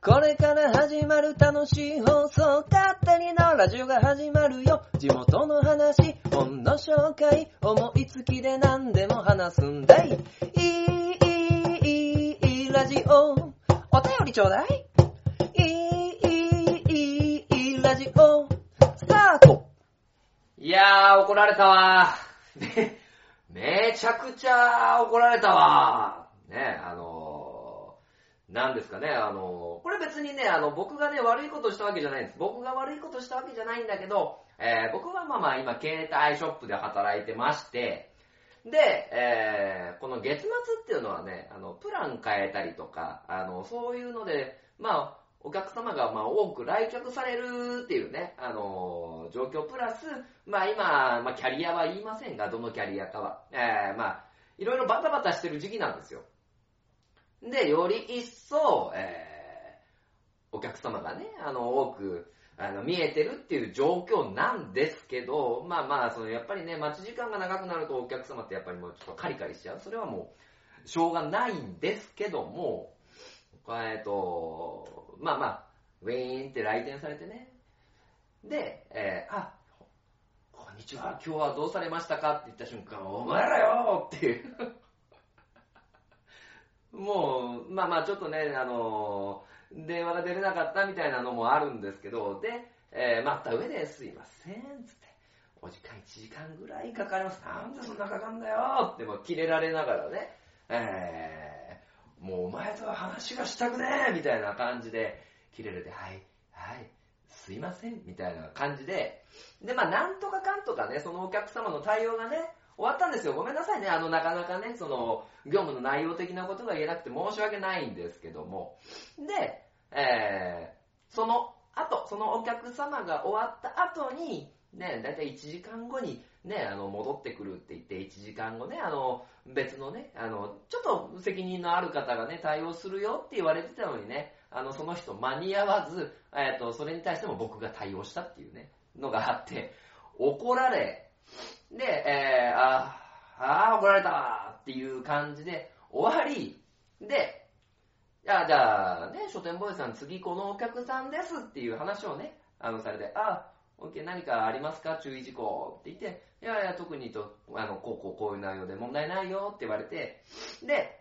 これから始まる楽しい放送、勝手にのラジオが始まるよ。地元の話、本の紹介、思いつきで何でも話すんだい。いい、いい、いい、ラジオ。お便りちょうだい。いい、いい、いい、ラジオ。スタートいやー、怒られたわ。め、めちゃくちゃ怒られたわ。ね、あのー、なんですかね、あの、これ別にね、あの、僕がね、悪いことしたわけじゃないんです。僕が悪いことしたわけじゃないんだけど、えー、僕はまあまあ今、携帯ショップで働いてまして、で、えー、この月末っていうのはね、あの、プラン変えたりとか、あの、そういうので、まあ、お客様がまあ多く来客されるっていうね、あの状況プラス、まあ今、まあキャリアは言いませんが、どのキャリアかは。えー、まあ、いろいろバタバタしてる時期なんですよ。で、より一層、えー、お客様がね、あの、多く、あの、見えてるっていう状況なんですけど、まあまあ、その、やっぱりね、待ち時間が長くなるとお客様ってやっぱりもうちょっとカリカリしちゃう。それはもう、しょうがないんですけども、えっと、まあまあ、ウィーンって来店されてね。で、えー、あ、こんにちは、今日はどうされましたかって言った瞬間、お前らよっていう。もう、まあまあちょっとね、あの、電話が出れなかったみたいなのもあるんですけど、で、えー、待った上ですいません、つって。お時間1時間ぐらいかかります。なんでそんなかかんだよってもうキレられながらね、えー、もうお前とは話がしたくねえみたいな感じで、キレられて、はい、はい、すいません、みたいな感じで、で、まあなんとかかんとかね、そのお客様の対応がね、終わったんですよ。ごめんなさいね。あの、なかなかね、その、業務の内容的なことが言えなくて申し訳ないんですけども。で、えー、その後、そのお客様が終わった後に、ね、だいたい1時間後に、ね、あの、戻ってくるって言って、1時間後ね、あの、別のね、あの、ちょっと責任のある方がね、対応するよって言われてたのにね、あの、その人間に合わず、えっ、と、それに対しても僕が対応したっていうね、のがあって、怒られ、で、えー、あー、あー怒られたっていう感じで終わり、で、じゃあ、じゃあ、ね、書店ボーイさん、次このお客さんですっていう話をね、あの、されて、あ、OK、何かありますか？注意事項って言って、いやいや、特にと、あの、こうこうこういう内容で問題ないよって言われて、で、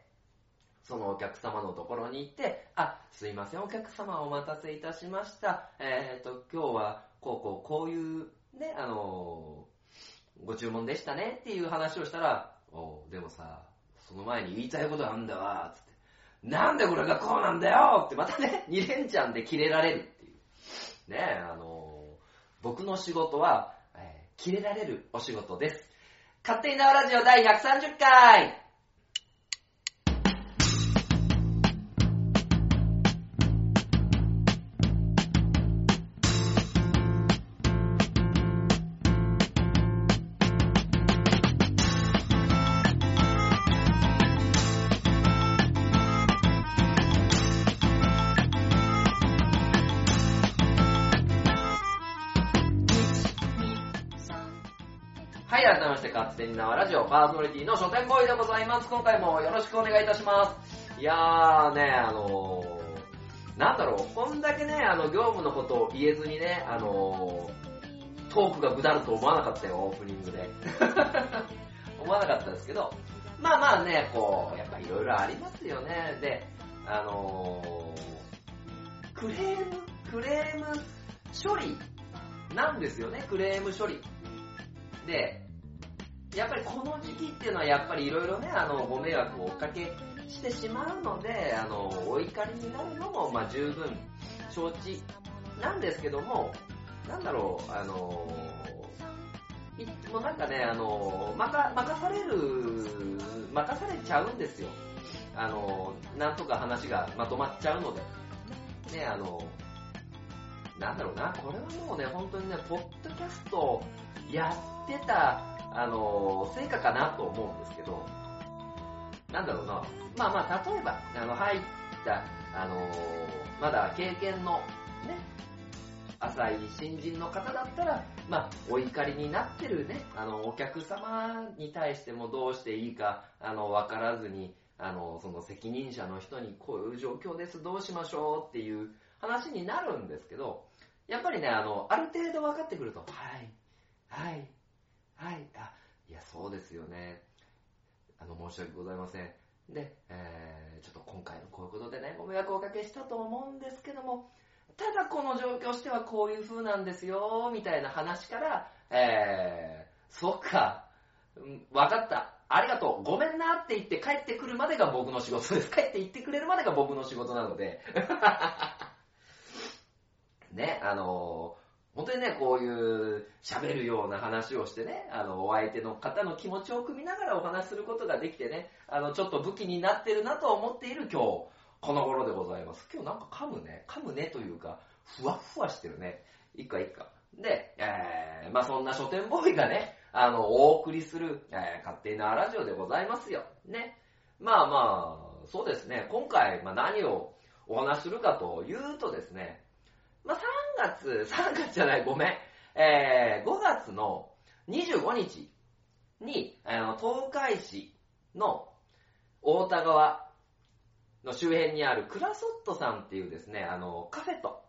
そのお客様のところに行って、あ、すいません、お客様お待たせいたしました。えっ、と、今日は、こうこうこういう、ね、あのご注文でしたねっていう話をしたら、おでもさ、その前に言いたいことあんだわ、つって。なんでこれがこうなんだよってまたね、2連ちゃんでキレられるっていう。ねえ、あの僕の仕事は、えー、キレられるお仕事です。勝手に縄ラジオ第130回パーソナリティの書店ボーイでございます。今回もよろしくお願いいたします。いやーね、あのー、なんだろう、こんだけね、あの、業務のことを言えずにね、あのー、トークがぐだると思わなかったよ、オープニングで。思わなかったですけど、まあまあね、こう、やっぱいろいろありますよね。で、あのー、クレーム、クレーム処理なんですよね、クレーム処理。で、やっぱりこの時期っていうのはやっぱりいろいろね、あの、ご迷惑をおかけしてしまうので、あの、お怒りになるのも、まあ十分承知なんですけども、なんだろう、あの、いもうなんかね、あの、まか、任される、任されちゃうんですよ。あの、なんとか話がまとまっちゃうので。ね、あの、なんだろうな、これはもうね、本当にね、ポッドキャストやってた、あの成果かなと思うんですけど、なんだろうな、まあまあ、例えば、あの、入った、あのまだ経験の、ね、浅い新人の方だったら、まあ、お怒りになってるね、あの、お客様に対してもどうしていいか、あの、わからずに、あの、その責任者の人にこういう状況です、どうしましょうっていう話になるんですけど、やっぱりね、あの、ある程度分かってくると、はい、はい、はい、あ、いや、そうですよね。あの、申し訳ございません。で、えー、ちょっと今回のこういうことでね、ご迷惑をおかけしたと思うんですけども、ただこの状況してはこういう風なんですよ、みたいな話から、えー、そっか、うんわかった。ありがとう。ごめんなって言って帰ってくるまでが僕の仕事です。帰って言ってくれるまでが僕の仕事なので。ね、あのー本当にね、こういう喋るような話をしてね、あの、お相手の方の気持ちを汲みながらお話しすることができてね、あの、ちょっと武器になってるなと思っている今日、この頃でございます。今日なんか噛むね、噛むねというか、ふわふわしてるね。いっかいっか。で、えー、まあそんな書店ボーイがね、あの、お送りする、えー、勝手なラジオでございますよ。ね。まあまあ、そうですね、今回、まあ何をお話しするかというとですね、まあ3月、3月じゃない、ごめん。えー、5月の25日に、あの、東海市の大田川の周辺にあるクラソットさんっていうですね、あの、カフェと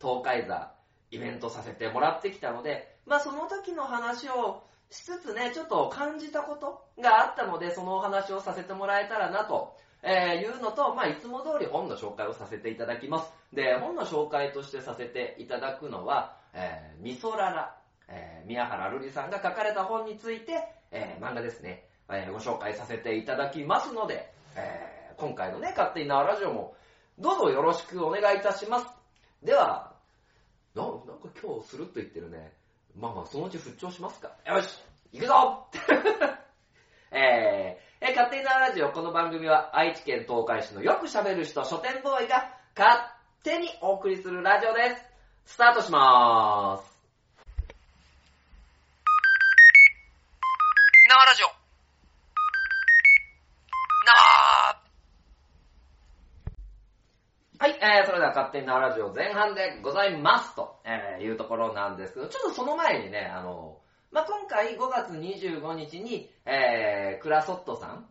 東海座イベントさせてもらってきたので、まあその時の話をしつつね、ちょっと感じたことがあったので、そのお話をさせてもらえたらなと、えーいうのと、まあいつも通り本の紹介をさせていただきます。で、本の紹介としてさせていただくのは、えー、みそらら、えー宮原瑠璃さんが書かれた本について、えー漫画ですね、えーご紹介させていただきますので、えー今回のね、勝手に縄ラジオも、どうぞよろしくお願いいたします。では、ななんか今日スルッと言ってるね。まあまあ、そのうち復調しますか。よし行くぞえー、えー勝手に縄ラジオ、この番組は愛知県東海市のよく喋る人、書店ボーイが勝手にお送りするラジオです。スタートしまーす。縄ラジオ。縄はい、えー、それでは勝手に縄ラジオ前半でございますと、えー、いうところなんですけど、ちょっとその前にね、あの、まあ、今回5月25日に、えー、クラソットさん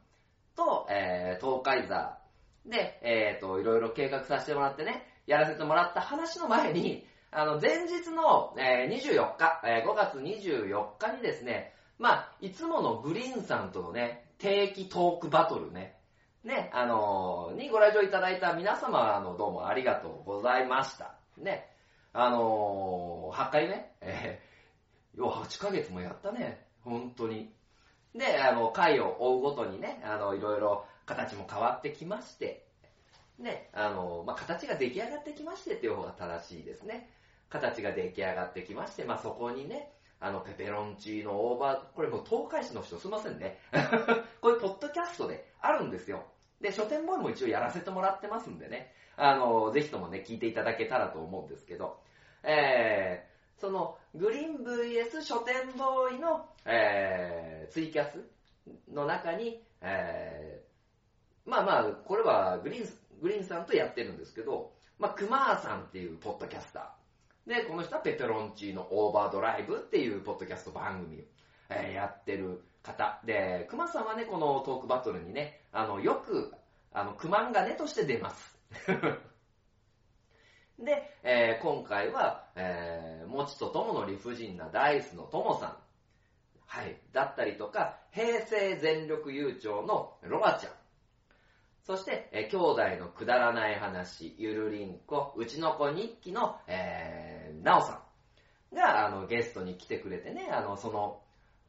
と、えー、東海座で、えーと、いろいろ計画させてもらってね、やらせてもらった話の前に、あの、前日の、えー24日、えー5月24日にですね、まあ、いつものグリーンさんとのね、定期トークバトルね、ね、あのーにご来場いただいた皆様、あの、どうもありがとうございました。ね、あのー8回ね、えー、よ8ヶ月もやったね、本当に。で、あの、回を追うごとにね、あの、いろいろ形も変わってきまして、ね、あの、まあ、形が出来上がってきましてっていう方が正しいですね。形が出来上がってきまして、まあ、そこにね、あの、ペペロンチーノオーバー、これもう東海市の人すいませんね。こういうポッドキャストであるんですよ。で、書店ボーイも一応やらせてもらってますんでね、あの、ぜひともね、聞いていただけたらと思うんですけど、えー、その、グリーン VS 書店ボーイの、えー、ツイキャスの中に、えー、まあまあ、これはグリーン、グリーンさんとやってるんですけど、まあ、クマーさんっていうポッドキャスター。で、この人はペペロンチーノオーバードライブっていうポッドキャスト番組を、えーやってる方。で、クマさんはね、このトークバトルにね、あの、よく、あの、クマンガネとして出ます。で、えー今回は、えー、もちとともの理不尽なダイスのともさん。はい。だったりとか、平成全力悠長のロバちゃん。そして、えー兄弟のくだらない話、ゆるりんこ、うちの子日記の、えー、なおさんが、あの、ゲストに来てくれてね、あの、その、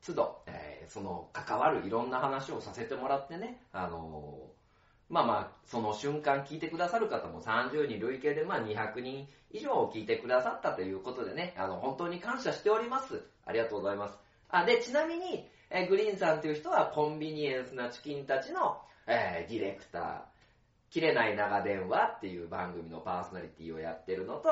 都度、えーその、関わるいろんな話をさせてもらってね、あのまあまあ、その瞬間聞いてくださる方も30人、累計でまあ200人以上を聞いてくださったということでね、あの、本当に感謝しております。ありがとうございます。あ、で、ちなみに、えグリーンさんという人はコンビニエンスなチキンたちの、えーディレクター、切れない長電話っていう番組のパーソナリティをやってるのと、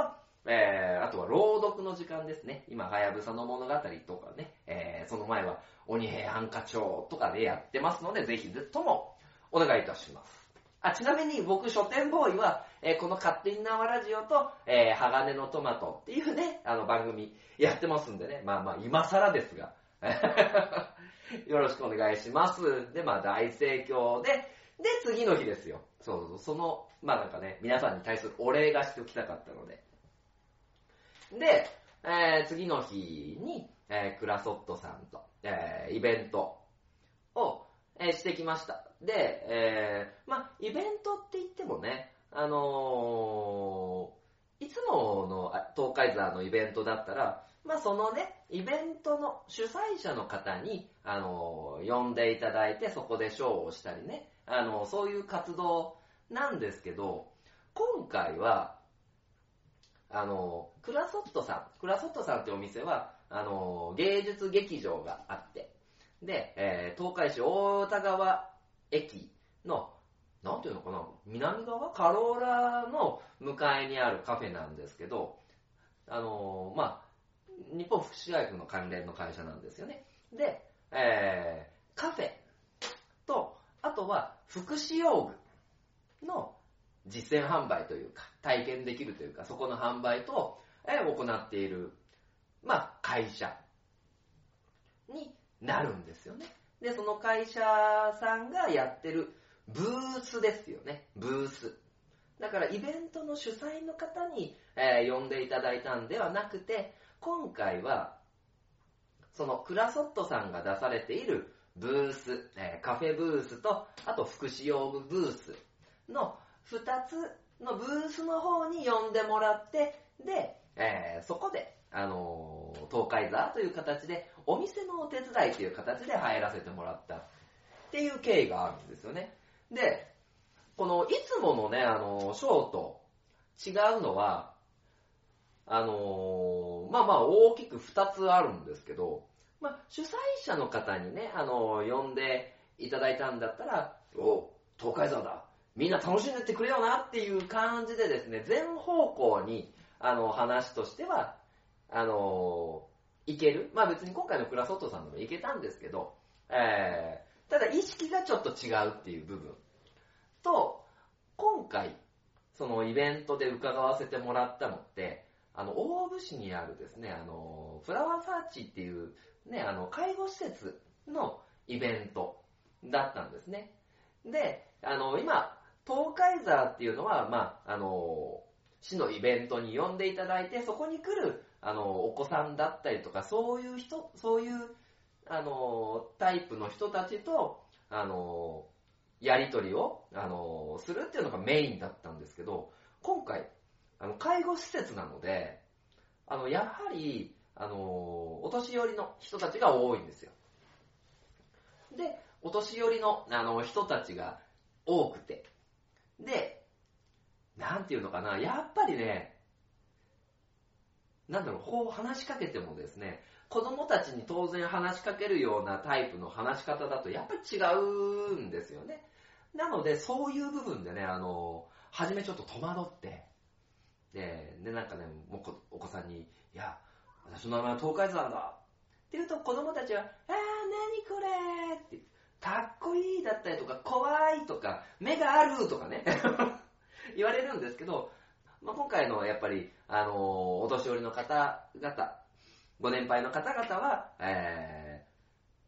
えー、あとは朗読の時間ですね。今、はやぶさの物語とかね、えー、その前は鬼平犯科帳とかでやってますので、ぜひともお願いいたします。あ、ちなみに僕、書店ボーイは、えーこの勝手に縄ラジオと、えー、鋼のトマトっていうね、あの番組やってますんでね、まあまあ、今更ですが、よろしくお願いします。で、まあ、大盛況で、で、次の日ですよ。そうそうそう、その、まあなんかね、皆さんに対するお礼がしておきたかったので。で、えー次の日に、えークラソットさんと、えーイベント、えしてきました。で、えーまあ、イベントって言ってもね、あのーいつもの東海座のイベントだったら、まあ、そのね、イベントの主催者の方に、あのー呼んでいただいて、そこでショーをしたりね、あのーそういう活動なんですけど、今回は、あのークラソットさん、クラソットさんってお店は、あの芸術劇場があって、で、えー東海市大田川駅の、なんていうのかな、南側？カローラの向かいにあるカフェなんですけど、あのーまあ、日本福祉大学の関連の会社なんですよね。で、えーカフェと、あとは福祉用具の実践販売というか、体験できるというか、そこの販売と、えー行っている、まあ、会社になるんですよね。で、その会社さんがやってるブースですよね。ブース。だからイベントの主催の方に、えー呼んでいただいたんではなくて、今回は、そのクラソットさんが出されているブース、えーカフェブースと、あと福祉用具ブースの2つのブースの方に呼んでもらって、で、えーそこで、あの東海座という形で、お店のお手伝いという形で入らせてもらったっていう経緯があるんですよね。で、このいつものね、あのショーと違うのは、あのまあまあ大きく2つあるんですけど、まあ主催者の方にね、あの呼んでいただいたんだったら、お東海座だみんな楽しんでってくれよなっていう感じでですね、全方向に、あの、話としては、あのーいける？まあ別に今回のクラソットさんでもいけたんですけど、えー、ただ意識がちょっと違うっていう部分と、今回、そのイベントで伺わせてもらったのって、あの、大府市にあるですね、あの、フラワーサーチっていう、ね、あの、介護施設のイベントだったんですね。で、あの、今、東海座っていうのは、まあ、あの、市のイベントに呼んでいただいて、そこに来る、あの、お子さんだったりとか、そういう人、そういう、あの、タイプの人たちと、あの、やりとりを、あの、するっていうのがメインだったんですけど、今回、あの、介護施設なので、あの、やはり、あの、お年寄りの人たちが多いんですよ。で、お年寄りの、あの、人たちが多くて、で、なんていうのかな、やっぱりね、なんだろう、こう話しかけてもですね、子供たちに当然話しかけるようなタイプの話し方だとやっぱり違うんですよね。なので、そういう部分でね、あの、初めちょっと戸惑って、で、で、なんかね、もうお子さんに、いや、私の名前は東海山だ。って言うと子供たちは、あー、なにこれ？って、かっこいいだったりとか、怖いとか、目があるとかね、言われるんですけど、まあ、今回のやっぱり、あのーお年寄りの方々、ご年配の方々は、え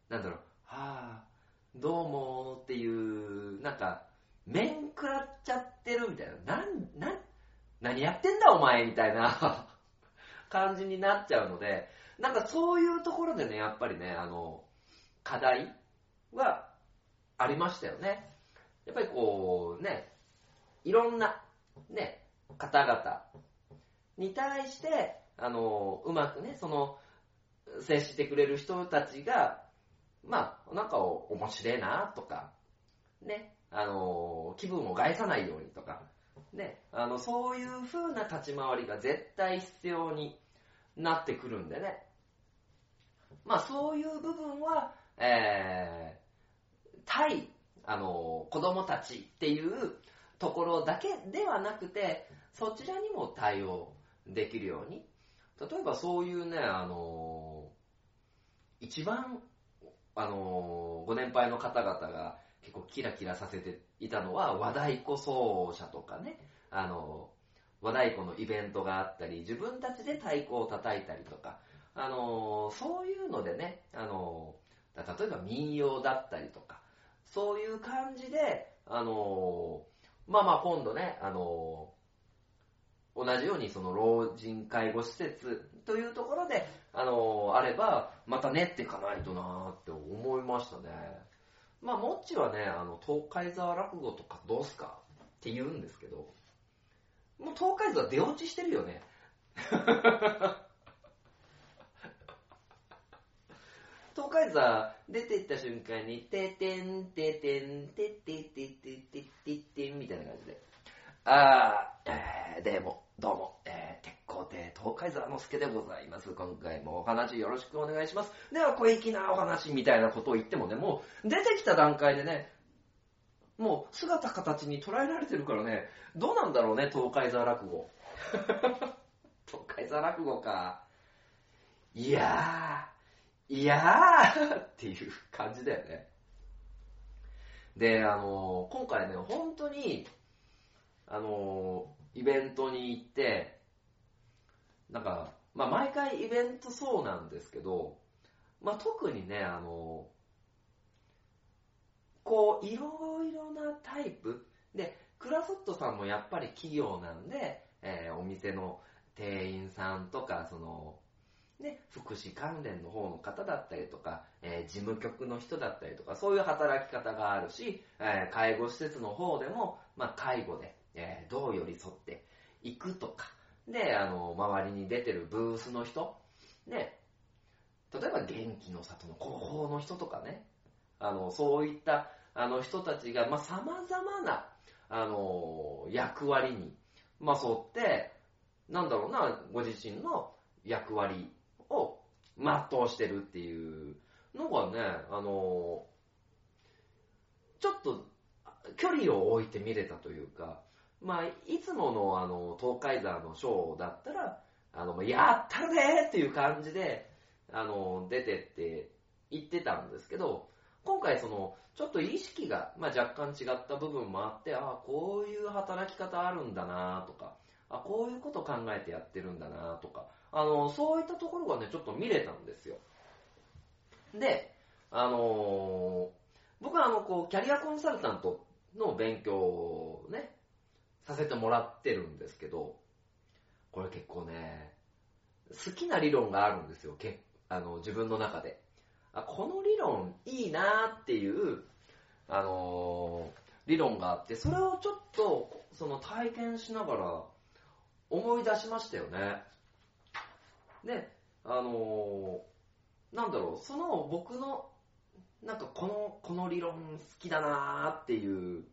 ー、なんだろう、はぁ、どうもーっていう、なんか、面食らっちゃってるみたいな、なん、なん、何やってんだお前みたいな 感じになっちゃうので、なんかそういうところでね、やっぱりね、あの、課題はありましたよね。やっぱりこう、ね、いろんな、ね、方々に対して、あの、うまくね、その、接してくれる人たちが、まあ、なんか面白いなとか、ね、あの、気分を害さないようにとか、ね、あの、そういう風な立ち回りが絶対必要になってくるんでね。まあ、そういう部分は、えー、対、あの、子供たちっていうところだけではなくて、そちらにも対応できるように。例えばそういうね、あの、一番、あの、ご年配の方々が結構キラキラさせていたのは、和太鼓奏者とかね、あの、和太鼓のイベントがあったり、自分たちで太鼓を叩いたりとか、あの、そういうのでね、あの、例えば民謡だったりとか、そういう感じで、あのまあまあ今度ね、あの同じようにその老人介護施設というところで、あのーあれば、また練っていかないとなーって思いましたね。まあ、もっちはね、あの、東海沢落語とかどうすかって言うんですけど、もう東海沢出落ちしてるよね。東海座出てった瞬間に、ててん、ててん、てててててててんみたいな感じで。あー、えー、でも、どうも、えー、鉄鋼亭東海座之助でございます。今回もお話よろしくお願いします。では、小粋なお話みたいなことを言ってもね、もう出てきた段階でね、もう姿形に捉えられてるからね、どうなんだろうね、東海座落語。東海座落語か。いやー、いやーっていう感じだよね。で、あのー今回ね、本当に、あのーイベントに行って、なんか、まあ、毎回イベントそうなんですけど、まあ、特にね、あのこう、いろいろなタイプ。で、クラソットさんもやっぱり企業なんで、えーお店の店員さんとか、その、ね、福祉関連の方の方だったりとか、えー事務局の人だったりとか、そういう働き方があるし、えー介護施設の方でも、まあ、介護で、えーどう寄り添っていくとか、で、あの、周りに出てるブースの人、ね、例えば元気の里の広報の人とかね、あの、そういった、あの人たちが、まあ、様々な、あの、役割に、まあ、沿って、なんだろうな、ご自身の役割を全うしてるっていうのがね、あの、ちょっと距離を置いて見れたというか、まあ、いつものあの、東海山のショーだったら、あの、やったるねっていう感じで、あの、出てって言ってたんですけど、今回その、ちょっと意識が、まあ、若干違った部分もあって、ああ、こういう働き方あるんだなとか、あこういうこと考えてやってるんだなとか、あの、そういったところがね、ちょっと見れたんですよ。で、あのー僕はあの、こう、キャリアコンサルタントの勉強をね、させてもらってるんですけど、これ結構ね、好きな理論があるんですよ、けあの、自分の中で。あ、この理論いいなーっていう、あのー理論があって、それをちょっと、その体験しながら思い出しましたよね。で、あのーなんだろう、その僕の、なんかこの、この理論好きだなーっていう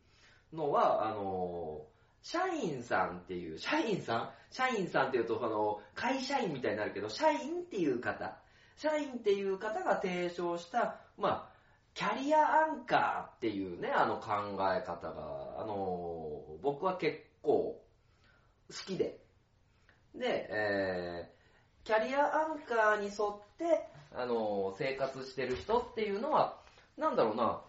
のは、あのー社員さんっていう、社員さん？社員さんっていうと、あの、会社員みたいになるけど、社員っていう方、社員っていう方が提唱した、まあ、キャリアアンカーっていうね、あの考え方が、あの僕は結構好きで。で、えーキャリアアンカーに沿って、あの生活してる人っていうのは、なんだろうな、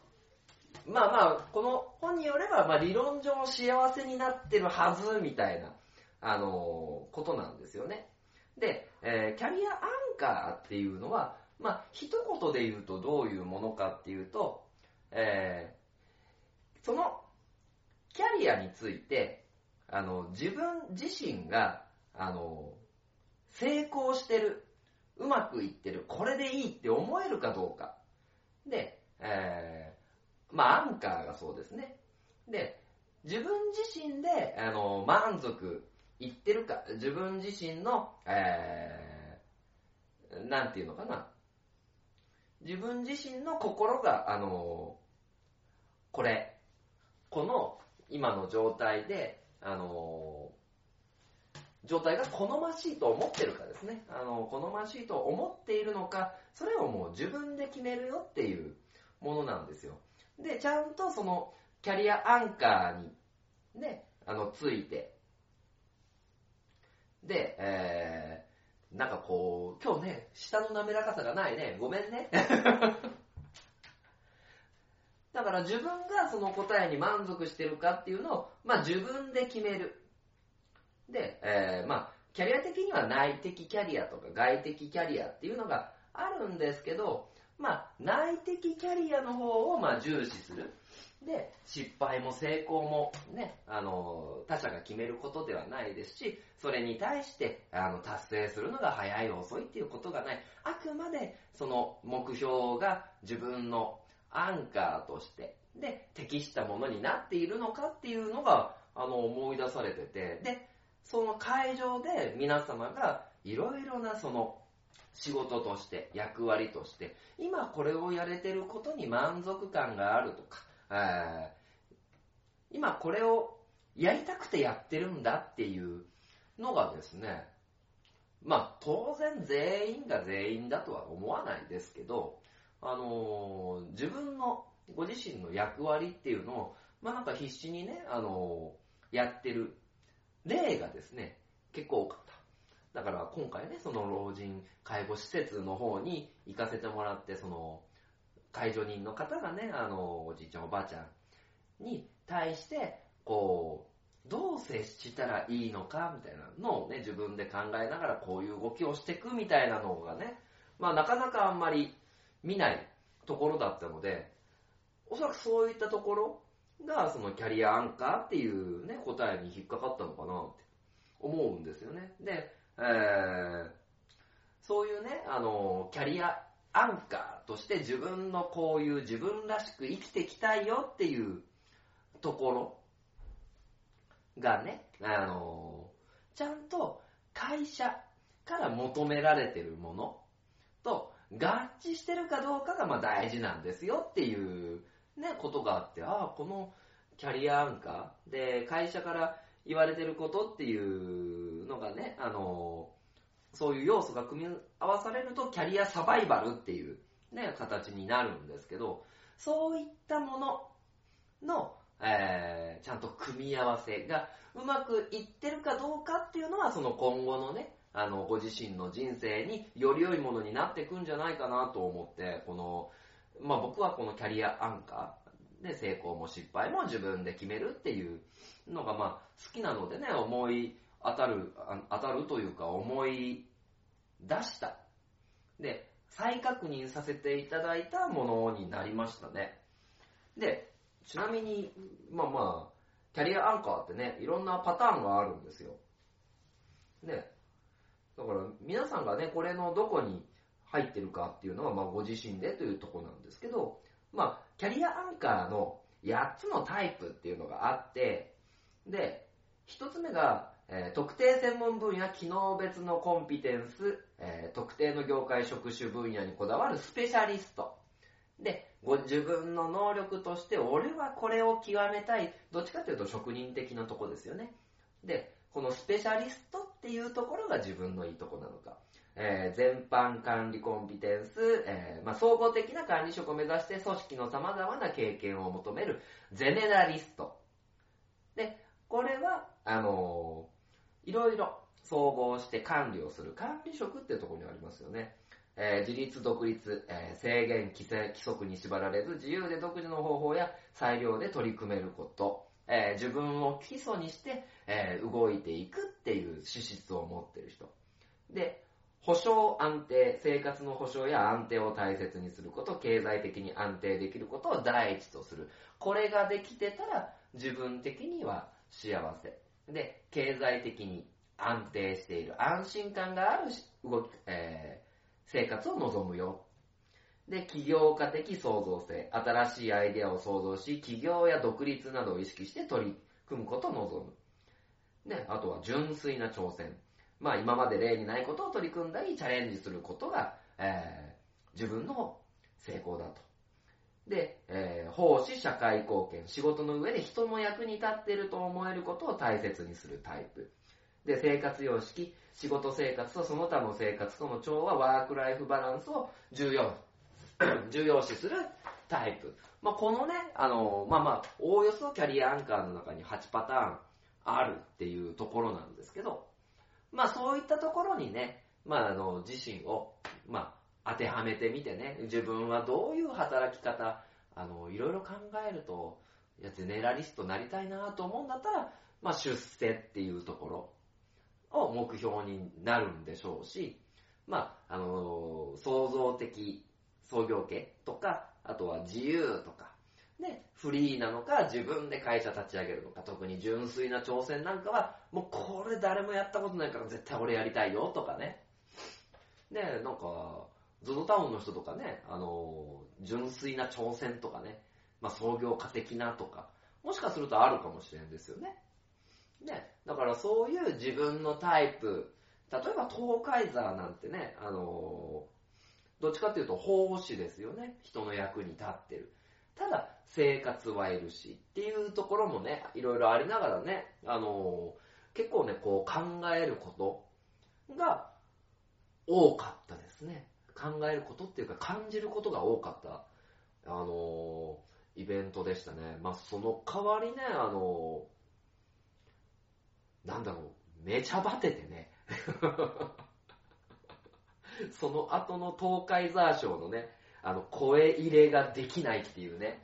まあまあ、この本によれば、まあ理論上幸せになってるはず、みたいな、あのーことなんですよね。で、えーキャリアアンカーっていうのは、まあ、一言で言うとどういうものかっていうと、えーそのキャリアについて、あの、自分自身が、あの、成功してる、うまくいってる、これでいいって思えるかどうか。で、えーまあ、アンカーがそうですね。で、自分自身で、あの、満足いってるか、自分自身の、えーなんていうのかな。自分自身の心が、あの、これ、この今の状態で、あの、状態が好ましいと思ってるかですね。あの、好ましいと思っているのか、それをもう自分で決めるよっていうものなんですよ。で、ちゃんとその、キャリアアンカーに、ね、あの、ついて、で、えー、なんかこう、今日ね、下の滑らかさがないね。ごめんね。だから自分がその答えに満足してるかっていうのを、まあ自分で決める。で、えーまあ、キャリア的には内的キャリアとか外的キャリアっていうのがあるんですけど、まあ、内的キャリアの方をまあ重視する。で、失敗も成功もね、あの、他者が決めることではないですし、それに対して、あの、達成するのが早い遅いっていうことがない。あくまで、その目標が自分のアンカーとして、で、適したものになっているのかっていうのが、あの、思い出されてて、で、その会場で皆様がいろいろなその仕事として、役割として、今これをやれてることに満足感があるとか、今これをやりたくてやってるんだっていうのがですね、まあ当然全員が全員だとは思わないですけど、あのー自分のご自身の役割っていうのを、まあなんか必死にね、あのーやってる例がですね、結構。だから今回ね、その老人介護施設の方に行かせてもらって、その、介助人の方がね、あの、おじいちゃんおばあちゃんに対して、こう、どう接したらいいのかみたいなのをね、自分で考えながらこういう動きをしていくみたいなのがね、まあなかなかあんまり見ないところだったので、おそらくそういったところが、そのキャリアアンカーっていうね、答えに引っかかったのかなって思うんですよね。で、えー、そういうね、あの、キャリアアンカーとして自分のこういう自分らしく生きていきたいよっていうところがね、あの、ちゃんと会社から求められてるものと合致してるかどうかがま大事なんですよっていうね、ことがあって、ああ、このキャリアアンカーで会社から言われてることっていうがね、あの、そういう要素が組み合わされるとキャリアサバイバルっていうね、形になるんですけど、そういったものの、えー、ちゃんと組み合わせがうまくいってるかどうかっていうのは、その今後のね、あの、ご自身の人生により良いものになっていくんじゃないかなと思って、この、まあ僕はこのキャリアアンカーで成功も失敗も自分で決めるっていうのがま好きなのでね、思い当たる、当たるというか思い出した。で、再確認させていただいたものになりましたね。で、ちなみに、まあまあ、キャリアアンカーってね、いろんなパターンがあるんですよ。ね。だから皆さんがね、これのどこに入ってるかっていうのは、まあご自身でというとこなんですけど、まあ、キャリアアンカーの8つのタイプっていうのがあって、で、1つ目が、えー特定専門分野、機能別のコンピテンス、えー特定の業界職種分野にこだわるスペシャリスト。で、ご自分の能力として、俺はこれを極めたい。どっちかというと職人的なとこですよね。で、このスペシャリストっていうところが自分のいいとこなのか。えー全般管理コンピテンス、えーまあ、総合的な管理職を目指して組織の様々な経験を求めるゼネラリスト。で、これは、あのーいろいろ総合して管理をする管理職っていうところにありますよね。えー自立独立、えー制限規制規則に縛られず自由で独自の方法や裁量で取り組めること、えー自分を基礎にして、え動いていくっていう資質を持ってる人。で、保障安定、生活の保障や安定を大切にすること、経済的に安定できることを第一とする。これができてたら自分的には幸せ。で、経済的に安定している、安心感がある動き、えー生活を望むよ。で、起業家的創造性、新しいアイデアを創造し、起業や独立などを意識して取り組むことを望む。ね、あとは純粋な挑戦。まあ今まで例にないことを取り組んだり、チャレンジすることが、えー自分の成功だと。で、えー奉仕社会貢献、仕事の上で人の役に立っていると思えることを大切にするタイプ。で、生活様式、仕事生活とその他の生活との調和、ワークライフバランスを重要、重要視するタイプ。まあ、このね、あの、まあまあ、おおよそキャリアアンカーの中に8パターンあるっていうところなんですけど、まあそういったところにね、まああの、自身を、ま、当てはめてみてね、自分はどういう働き方、あの、いろいろ考えると、いや、ゼネラリストなりたいなと思うんだったら、まあ出世っていうところを目標になるんでしょうし、まあ、あの、創造的創業家とか、あとは自由とか、ね、フリーなのか、自分で会社立ち上げるのか、特に純粋な挑戦なんかは、もうこれ誰もやったことないから絶対俺やりたいよとかね。ね、なんか、ゾゾタウンの人とかね、あの、純粋な挑戦とかね、まあ創業家的なとか、もしかするとあるかもしれんですよね。ね、だからそういう自分のタイプ、例えば東海座なんてね、あの、どっちかっていうと奉仕ですよね。人の役に立ってる。ただ、生活はいるしっていうところもね、いろいろありながらね、あの、結構ね、こう考えることが多かったですね。考えることっていうか感じることが多かった、あの、イベントでしたね。まあ、その代わりね、あの、なんだろう、めちゃバテてね。その後の東海ザー賞のね、あの、声入れができないっていうね、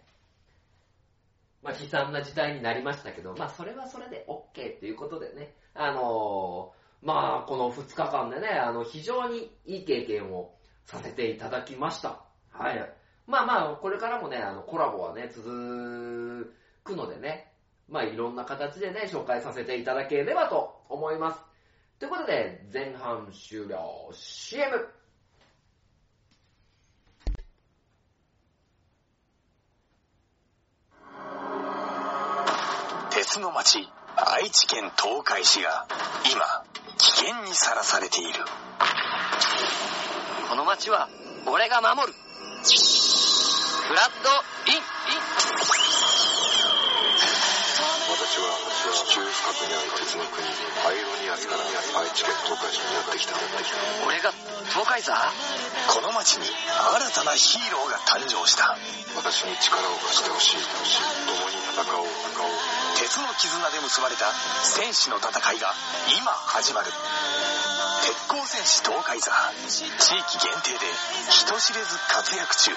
まあ、悲惨な時代になりましたけど、まあ、それはそれで OK っていうことでね、あのーまあ、この2日間でね、あの、非常にいい経験をさせていただきました。はい。まあまあ、これからもね、あの、コラボはね、続くのでね、まあ、いろんな形でね、紹介させていただければと思います。ということで、前半終了、CM! 鉄の町愛知県東海市が今危険にさらされているこの町は俺が守る。フラッドイン。私は地中深くにある鉄の国アイロニアスから愛知県東海市にやってきた俺が東海座？この町に新たなヒーローが誕生した。私に力を貸してほしい共に戦おう戦おう。鉄の絆で結ばれた戦士の戦いが今始まる鉄鋼戦士東海座地域限定で人知れず活躍中。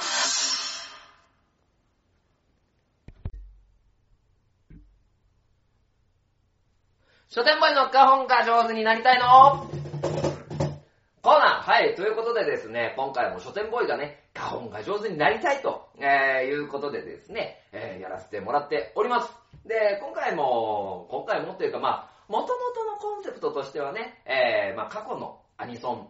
書店ボーイの花本が上手になりたいの？コーナー。はい、ということでですね、今回も書店ボーイがね、花本が上手になりたいと、えーいうことでですね、えーやらせてもらっております。で、今回も、今回もっていうかまあ、元々のコンセプトとしてはね、えーまあ過去のアニソン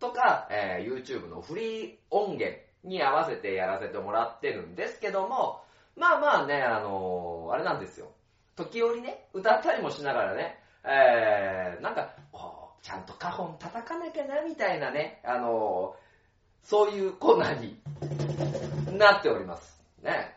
とか、えー YouTube のフリー音源に合わせてやらせてもらってるんですけども、まあまあね、あのーあれなんですよ。時折ね、歌ったりもしながらね、えー、なんか、こう、ちゃんと花本叩かなきゃな、みたいなね、あのーそういうコーナーになっております。ね。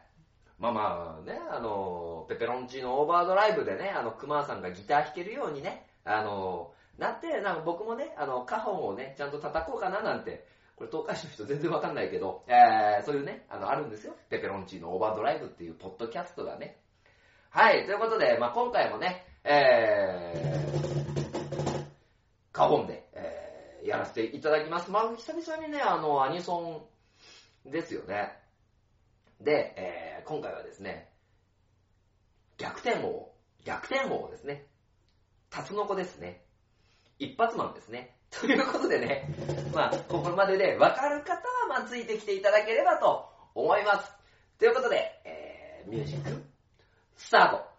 まあまあね、あのペペロンチーノオーバードライブでね、あの、熊さんがギター弾けるようにね、あのなって、なんか僕もね、あの、花本をね、ちゃんと叩こうかななんて、これ東海市の人全然わかんないけど、えー、そういうね、あの、あるんですよ。ペペロンチーノオーバードライブっていうポッドキャストがね。はい、ということで、まあ今回もね、えー、花本で、えーやらせていただきます。まあ久々にね、あの、アニソンですよね。で、えー今回はですね、逆転王、逆転王ですね。タツノコですね。一発マンですね。ということでね、まあ、ここまでで分かる方は、まあ、ついてきていただければと思います。ということで、えー、ミュージック、スタート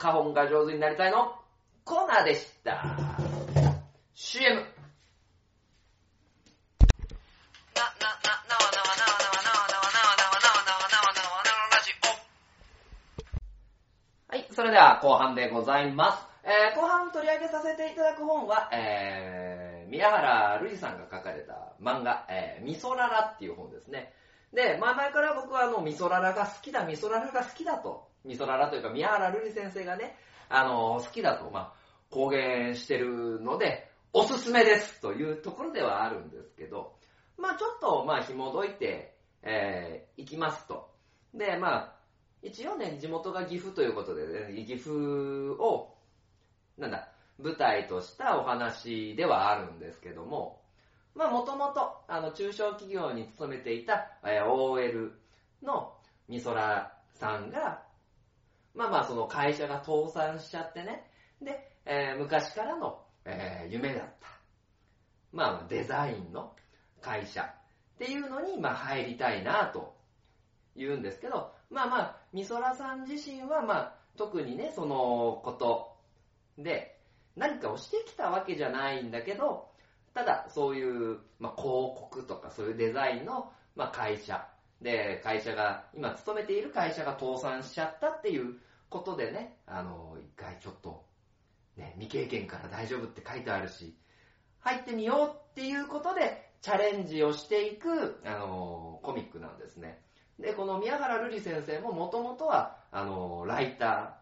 花本が上手になりたいの？コーナーでした。CM。はい、それでは後半でございます。えー後半取り上げさせていただく本は、えー、宮原瑠衣さんが書かれた漫画、えー、ミソララっていう本ですね。で、まあ前から僕はあの、ミソララが好きだ、ミソララが好きだと、ミソララというか宮原瑠衣先生がね、あの、好きだと、まあ、公言してるので、おすすめですというところではあるんですけど、まあちょっと、まあ紐解いて、えー、いきますと。で、まあ、一応ね、地元が岐阜ということで、ね、岐阜を、なんだ、舞台としたお話ではあるんですけども、まあもともと、あの、中小企業に勤めていた、えー OL のみそらさんが、まあまあその会社が倒産しちゃってね、で、えー昔からの、えー夢だった、まあデザインの会社っていうのに、まあ入りたいなと言うんですけど、まあまあ、みそらさん自身は、まあ、特にね、そのことで、何かをしてきたわけじゃないんだけど、ただ、そういう、まあ、広告とかそういうデザインの、まあ、会社。で、会社が、今勤めている会社が倒産しちゃったっていうことでね、あの、一回ちょっと、ね、未経験から大丈夫って書いてあるし、入ってみようっていうことで、チャレンジをしていく、あの、コミックなんですね。で、この宮原瑠璃先生ももともとは、あの、ライタ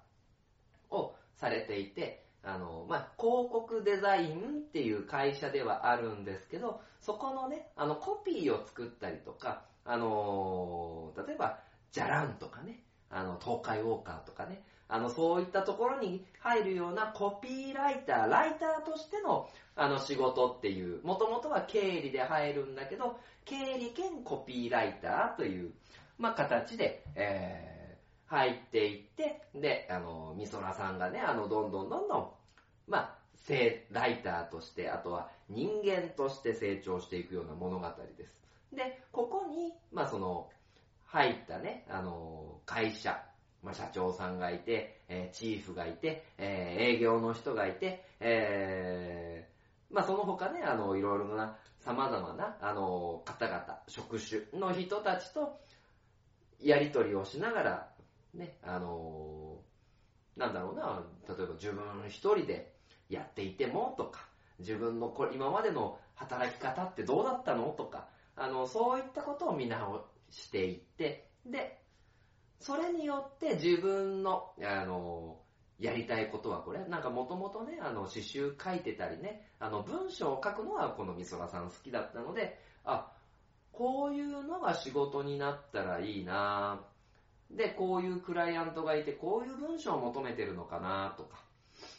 ーをされていて、あの、まあ、広告デザインっていう会社ではあるんですけど、そこのね、あの、コピーを作ったりとか、あの、例えば、じゃらんとかね、あの、東海ウォーカーとかね、あの、そういったところに入るようなコピーライター、ライターとしての、あの、仕事っていう、もともとは経理で入るんだけど、経理兼コピーライターという、まあ、形で、えー入っていって、で、あの、みそらさんがね、あの、どんどんどんどん、まあ、せライターとして、あとは人間として成長していくような物語です。まあ、その、入ったね、あの、会社、まあ、社長さんがいて、えーチーフがいて、えー営業の人がいて、えーまあ、その他ね、あの、いろいろな、様々な、あの、方々、職種の人たちと、やりとりをしながら、ね、あのなんだろうな、例えば自分一人でやっていてもとか、自分のこれ今までの働き方ってどうだったのとか、あの、そういったことを見直していって、で、それによって自分の、あの、やりたいことはこれ、なんかもともとね、あの、詩集書いてたりね、あの、文章を書くのはこのみそらさん好きだったので、あ、こういうのが仕事になったらいいなで、こういうクライアントがいて、こういう文章を求めてるのかなとか、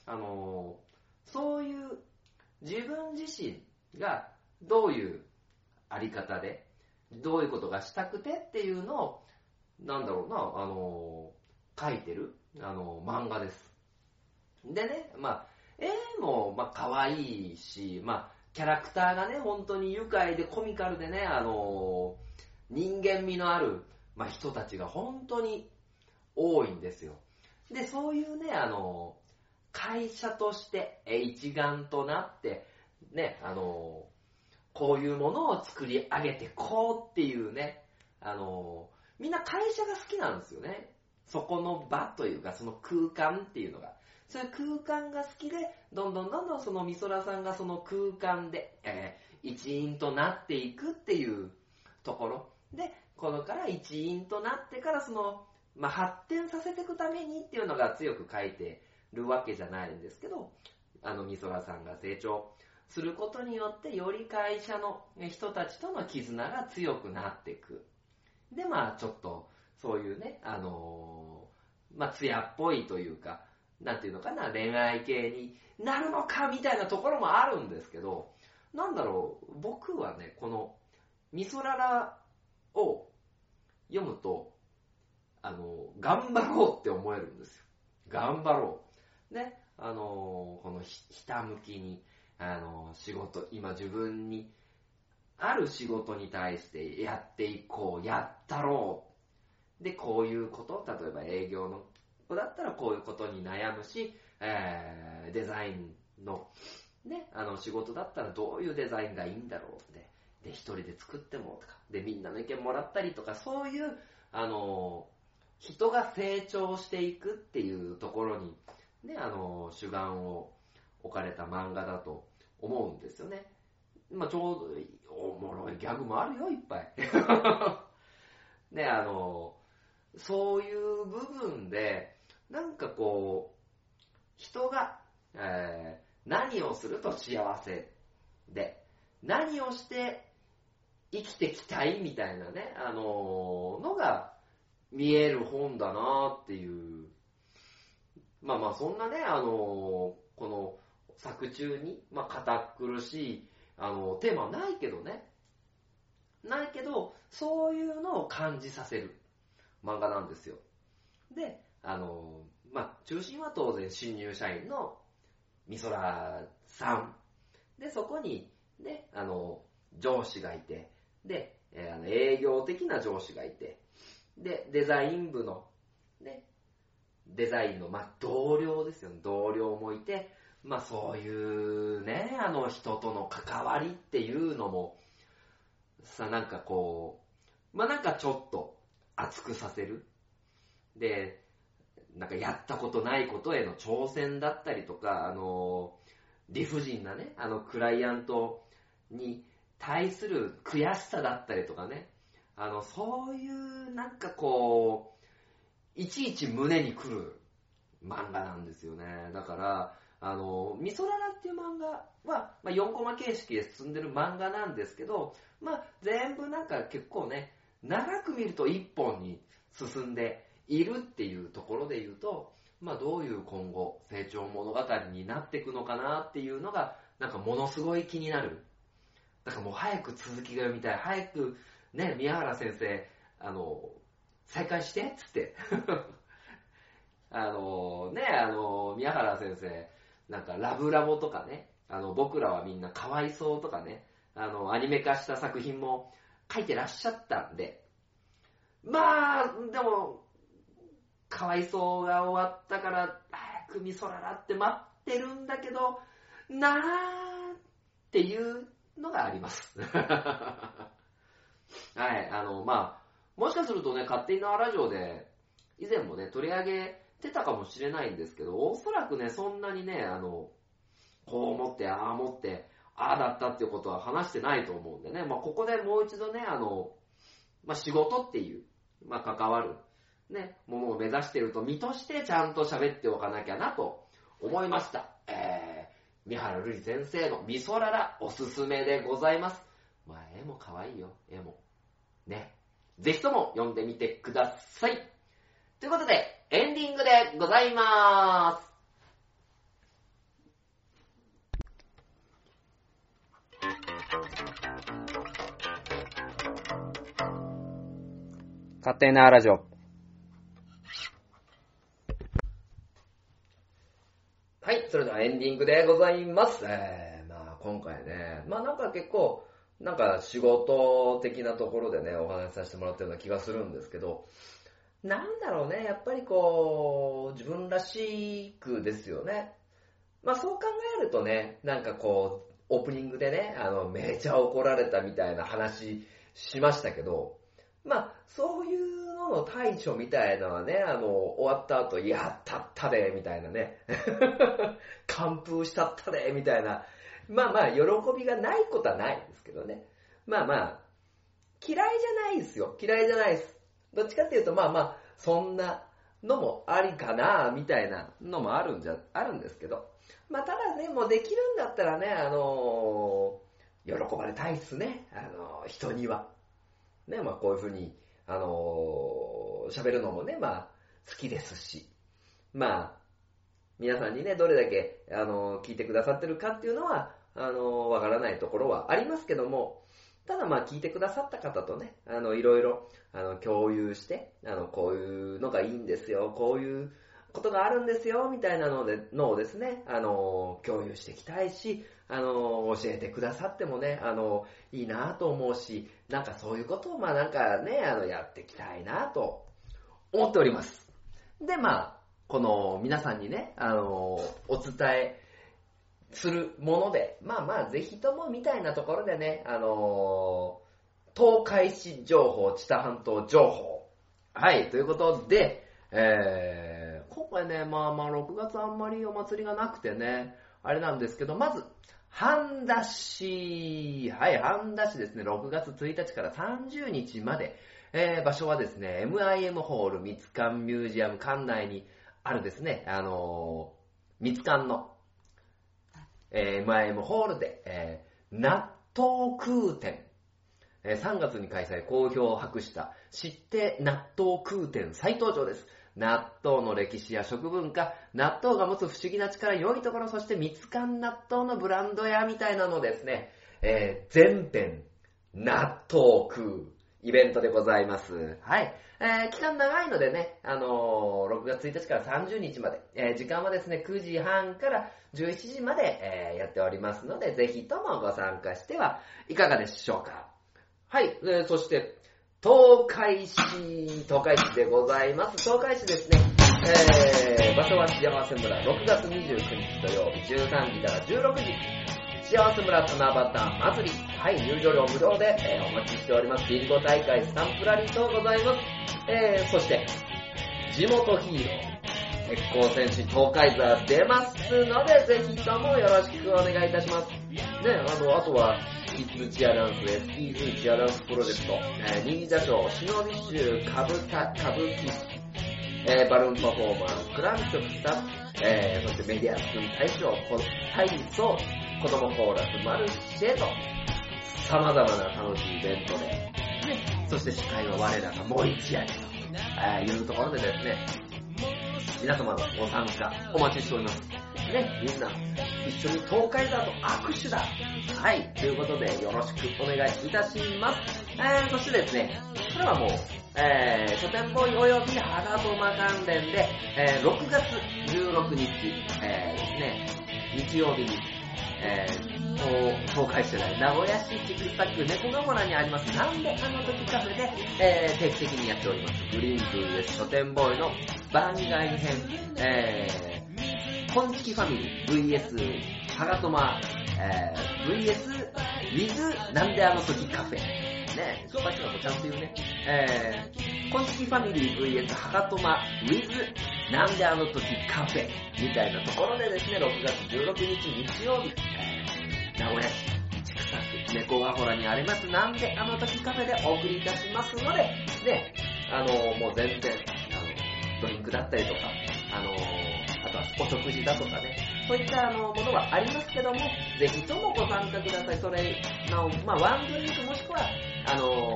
あの、そういう自分自身がどういうあり方で、どういうことがしたくてっていうのを、なんだろうな、あの、書いてる、あの、漫画です。でね、まあ、絵も、まあ、可愛いし、まあ、キャラクターがね、本当に愉快でコミカルでね、あの、人間味のある、まあ、人たちが本当に多いんですよ。で、そういうね、あの、会社としてえ一丸となって、ね、あの、こういうものを作り上げてこうっていうね、あの、みんな会社が好きなんですよね。そこの場というか、その空間っていうのが。そういう空間が好きで、どんどんどんどんその美空さんがその空間で、えー一員となっていくっていうところ。で、このから一員となってからその、まあ、発展させていくためにっていうのが強く書いてるわけじゃないんですけど、あの美空さんが成長することによって、より会社の人たちとの絆が強くなっていく。で、まあちょっと、そういうね、あのーまあ艶っぽいというか、なんていうのかな、恋愛系になるのかみたいなところもあるんですけど、なんだろう、僕はね、この、みそららを読むと、あの、頑張ろうって思えるんですよ。頑張ろう。ね、あの、このひひたむきに、あの、仕事、今自分にある仕事に対してやっていこう、やったろう。で、こういうこと、例えば営業の子だったらこういうことに悩むし、えー、デザインの、ね、あの仕事だったらどういうデザインがいいんだろうって。で、一人で作ってもとか、で、みんなの意見もらったりとか、そういう、あの、人が成長していくっていうところに、ね、あの、主眼を置かれた漫画だと思うんですよね。まあ、ちょうど、おもろいギャグもあるよ、いっぱい。ね、あの、そういう部分で、なんかこう、人が、えー何をすると幸せで、何をして生きてきたいみたいなね、あののが見える本だなっていう。まあまあそんなね、あのこの作中に、まあ堅苦しい、あのテーマはないけどね。ないけど、そういうのを感じさせる漫画なんですよ。で、あのまあ中心は当然新入社員の美空さん。で、そこに、ね、あの、上司がいて、で、えーあの営業的な上司がいて、で、デザイン部の、ね、デザインの、まあ、同僚ですよね。同僚もいて、まあ、そういうね、あの、人との関わりっていうのも、さ、なんかこう、まあ、なんかちょっと熱くさせる。で、なんかやったことないことへの挑戦だったりとか、あの、理不尽なね、あの、クライアントに対する悔しさだったりとかね、あの、そういうなんかこう、いちいち胸に来る漫画なんですよね。だから、あの、ミソララっていう漫画は、まあ、4コマ形式で進んでる漫画なんですけど、まあ、全部なんか結構ね、長く見ると1本に進んでいるっていうところで言うと、まあ、どういう今後成長物語になっていくのかなっていうのが、なんかものすごい気になる。だからもう早く続きが読みたい。早くね、宮原先生、あの、再開してっつって。あのね、あの、宮原先生、なんかラブラボとかね、あの、僕らはみんなかわいそうとかね、あの、アニメ化した作品も書いてらっしゃったんで、まあ、でも、かわいそうが終わったから、早くみそららって待ってるんだけど、なーっていうのがあります。はい、あの、まあ、もしかするとね、勝手に縄ラジオで、以前もね、取り上げってたかもしれないんですけど、おそらくね、そんなにね、あの、こう思って、ああ思って、ああだったっていうことは話してないと思うんでね、まあ、ここでもう一度ね、あの、まあ、仕事っていう、まあ、関わる、ね、ものを目指してると身としてちゃんと喋っておかなきゃなと思いました。えー、三原瑠璃先生のみそららおすすめでございます。まあ、絵も可愛いよ、絵も。ね。ぜひとも読んでみてください。ということで、エンディングでございます。勝手なラジオ。はい、それではエンディングでございます。えー、まあ今回ね、まあなんか結構、なんか仕事的なところでね、お話しさせてもらったような気がするんですけど、なんだろうね、やっぱりこう、自分らしくですよね。まあそう考えるとね、なんかこう、オープニングでね、あの、めちゃ怒られたみたいな話しましたけど、まあ、そういうのの対処みたいなのはね、あの、終わった後、やったったで、みたいなね。完封したったで、みたいな。まあまあ、喜びがないことはないんですけどね。まあまあ、嫌いじゃないですよ。嫌いじゃないです。どっちかっていうと、まあまあ、そんなのもありかな、みたいなのもあるんじゃ、あるんですけど。まあ、ただね、もうできるんだったらね、あの喜ばれたいっすね。あの人には。ね、まあこういうふうに、あのー喋るのもね、まあ好きですし、まあ、皆さんにね、どれだけ、あの聞いてくださってるかっていうのは、あのわからないところはありますけども、ただまあ聞いてくださった方とね、あの、いろいろ、あの、共有して、あの、こういうのがいいんですよ、こういうことがあるんですよ、みたいなので、のをですね、あの、共有していきたいし、あの、教えてくださってもね、あの、いいなと思うし、なんかそういうことを、まあなんかね、あの、やっていきたいなと思っております。で、まあ、この皆さんにね、あの、お伝えするもので、まあまあ、ぜひともみたいなところでね、あの、東海市情報、知多半島情報。はい、ということで、えー、今回ね、まあまあ、6月あんまりお祭りがなくてね、あれなんですけど、まず、半田市、はい、半田市ですね、6月1日から30日まで、えー、場所はですね、MIM ホール、三つ館ミュージアム館内にあるですね、あのー、三つ館の、えー、MIM ホールで、えー、納豆空展、えー3月に開催、好評を博した、知って納豆空展再登場です。納豆の歴史や食文化、納豆が持つ不思議な力、良いところ、そして蜜柑納豆のブランド屋みたいなのですね、えー、全編、納豆食うイベントでございます。はい。えー、期間長いのでね、あのー6月1日から30日まで、えー時間はですね、9時半から11時まで、えーやっておりますので、ぜひともご参加してはいかがでしょうか。はい、えそして、東海市、東海市でございます。東海市ですね、えー、場所は幸せ村、6月29日土曜日、13時から16時、幸せ村七夕祭り、はい、入場料無料で、えーお待ちしております。ビンゴ大会、スタンプラリーとございます。えー、そして、地元ヒーロー、鉄鋼戦士東海座出ますので、ぜひともよろしくお願いいたします。ね、あの、あとは、キッズチアダンス、SPV チアダンスプロジェクト、えー忍者ショー、忍び集、歌舞た歌舞伎、えーバルーンパフォーマン、クランチョクスタッフ、えーそしてメディアス君大賞、こ体操、子供コーラス、マルシェと、様々な楽しいイベントで、そして司会は我らがもう一夜と、いうところでですね、皆様のご参加お待ちしております。ね、みんな一緒に東海座と握手だ。はい、ということでよろしくお願いいたします。えー、そしてですね、これはもう、えー、書店ボーイおよびハガボマ関連で、えー、6月16日、えー、ね、日曜日に、えー、東海市内、名古屋市千種区猫ヶ村にあります、なんであの時カフェで、えー、定期的にやっております、グリーン VS 書店ボーイの番外編、えー、コンチキファミリー。VS ハガトマ、え、VS ウィズなんであの時カフェ。ね、さっきのもちゃんと言うね。えー、コンチファミリー VS ハガトマ with なんであの時カフェみたいなところでですね、6月16日日曜日、えー、名古屋市千種区猫ヶ原にありますなんであの時カフェでお送りいたしますので、ね、あのもう全然、あの、ドリンクだったりとか、あのあとはお食事だとかね、そういったあのものはありますけども、ぜひともご参加ください。それ、なお、まあ、ワンドリンクもしくは、あの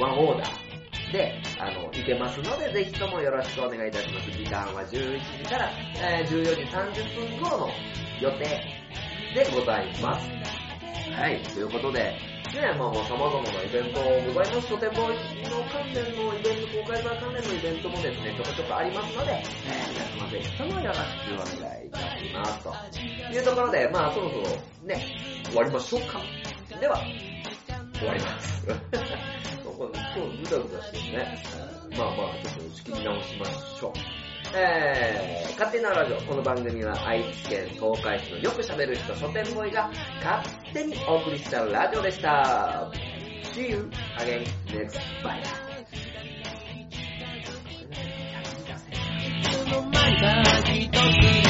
ワンオーダーで、あの、いけますので、ぜひともよろしくお願いいたします。時間は11時から、えー14時30分頃の予定でございます。はい、ということで、ね、まあもう様々なイベントございます。とてもの関連のイベント、公開版関連のイベントもですね、ちょこちょこありますので、えー皆様ぜひともよろしくお願いいたします。というところで、まあそろそろね、終わりましょうか。では、終わります。今日ぐだぐだしてね、まあまあちょっと仕切り直しましょう。えー、勝手なラジオ。この番組は愛知県東海市のよく喋る人、書店ボーイが勝手にお送りしたラジオでした。See you again next bye. その前が一つ